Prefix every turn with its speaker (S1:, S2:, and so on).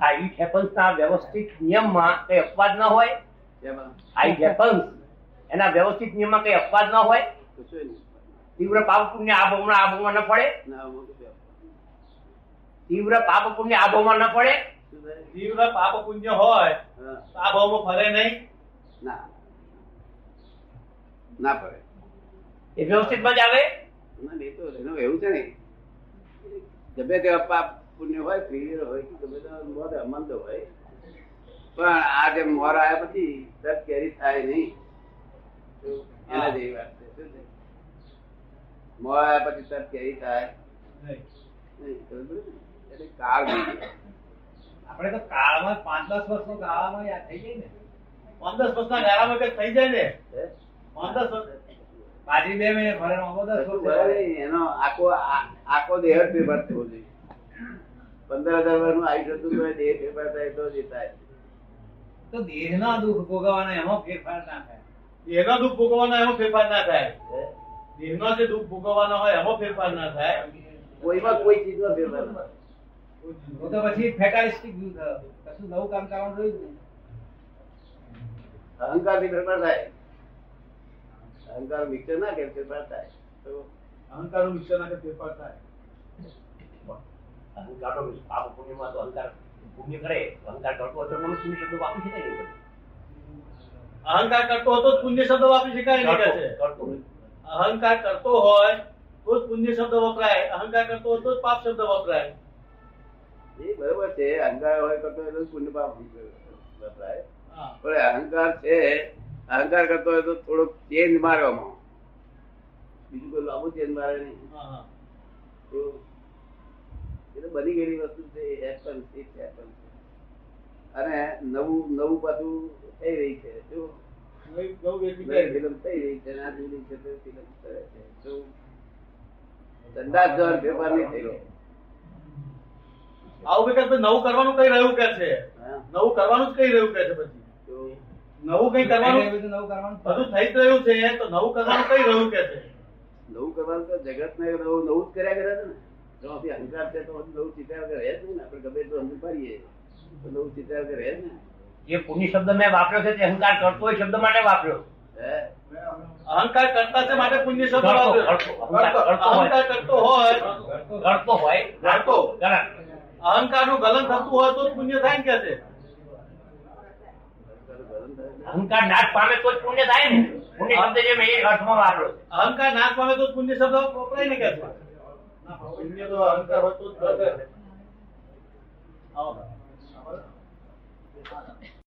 S1: આ ઈટ હેપન્સ ના વ્યવસ્થિત નિયમમાં કઈ અપવાદ ન હોય?
S2: એમાં
S1: આ ઈટ હેપન્સ એના વ્યવસ્થિત નિયમમાં કઈ અપવાદ ન હોય? તીવ્ર પાપ પુણ્ય આ ભાવમાં આ ભાવમાં ન પડે? તીવ્ર પાપ પુણ્ય આ ભાવમાં ન પડે?
S3: તીવ્ર પાપ પુણ્ય હોય તો આ ભાવમાં ફરે નહીં?
S2: ના. ના પડે
S1: એ વ્યવસ્થિતમાં જ આવે?
S2: ના નહીં તો એનું એવું છે ને ગમે તેવા પાપ પુણ્ય હોય પીર હોય કે ગમે તેવા મંદ હોય. પણ આ જે મોર આવ્યા પછી તરત કેરી થાય નહીં. એના જેવી વાત છે મોર આવ્યા પછી તરત કેરી થાય. એટલે કાળ બીજે.
S3: આપણે તો કાળમાં પાંચ દસ વર્ષનો ગાળામાં યાદ થઈ જાય ને. પાંચ દસ વર્ષના ગાળામાં કઈ થઈ જાય ને? પાંચ દસ વર્ષ પાછી બે મહિને ભરે દસ વર્ષ
S2: એનો આખો આખો દેહ જ ફેરફાર થવો જોઈએ. પંદર હજાર વર્ષનું આયુષ્ય હતું તો દેહ ફેરફાર થાય તો જ થાય.
S3: તો દેહના દુઃખ ભોગવવાના એમાં ફેરફાર ના થાય. દેહના દુઃખ ભોગવવાના એમાં ફેરફાર ના થાય? દેહનો જે દુઃખ ભોગવવાનો હોય એમાં ફેરફાર ના થાય.
S2: કોઈમાં કોઈ ચીજમાં ફેરફાર ના થાય.
S3: તો તો પછી ફેટાલિસ્ટિક કશું નવું કામ કરવાનું રહ્યું જ નહીં.
S2: અહંકારથી ફેરફાર થાય. અહંકાર મિક્સર ના કે ફેરફાર થાય. તો
S3: મિક્સર ના કે ફેરફાર થાય.
S1: અહંકાર તો પાપ પુણ્યમાં તો અહંકાર પુણ્ય કરે અહંકાર કરતો હતો તો મનુષ્ય શબ્દ વાપરી શકાય નહીં
S3: અહંકાર કરતો હતો પુણ્ય શબ્દ વાપરી શકાય નહીં
S1: કરતો
S3: અહંકાર કરતો હોય તો જ પુણ્ય શબ્દ વપરાય. અહંકાર કરતો હોય તો જ પાપ શબ્દ વપરાય.
S2: એ બરોબર છે. અહંકાર હોય કરતો હોય તો પુણ્ય પાપ વપરાય. પણ અહંકાર છે અહંકાર કરતો હોય તો થોડોક ચેન્જ મારવામાં બીજું કોઈ લાંબુ ચેન્જ મારે નહીં. એ તો બની ગયેલી વસ્તુ છે હેપન ઇટ હેપન અને નવું નવું પાછું થઈ રહી છે. શું
S3: નવી નવું વેચી
S2: નવી
S3: જાય.
S2: ફિલ્મ થઈ રહી છે અને આ જૂની છે તો ફિલ્મ કરે છે. શું ધંધા જર નહીં થયેલો
S3: આવું કે નવું કરવાનું કઈ રહ્યું કે છે? નવું કરવાનું જ કઈ રહ્યું કે છે પછી? નવું કઈ કરવાનું? બધું થઈ જ રહ્યું છે તો નવું કરવાનું કઈ રહ્યું કે છે?
S2: નવું કરવાનું તો જગત ને નવું નવું જ કર્યા કરે છે ને. પછી અહંકાર છે તો નવું ચિત્રા વગર રહે જ નહીં ને. આપણે ગમે તો સમજી ફરીએ. તો નવું ચિત્રા વગર રહે જ ને.
S1: જે પુણ્ય શબ્દ મેં વાપર્યો છે તે અહંકાર કરતો હોય શબ્દ માટે વાપર્યો.
S2: હે?
S3: અહંકાર કરતા છે માટે પુણ્ય શબ્દ
S1: કરતો, અહંકાર કરતો હોય.
S3: કરતો હોય.
S1: કરતો હોય.
S3: કરતો. અહંકારનું ગલન થતું હોય તો પુણ્ય થાય ને કે છે?
S2: ગરમ થાય ને.
S1: અહંકાર નાશ પામે તો જ પુણ્ય થાય ને. પુણ્ય શબ્દ જે મેં એ અર્થમાં વાપર્યો
S3: અહંકાર નાશ પામે તો પુણ્ય શબ્દ વપરાય ને કે તો અહંકાર હોય તો જ.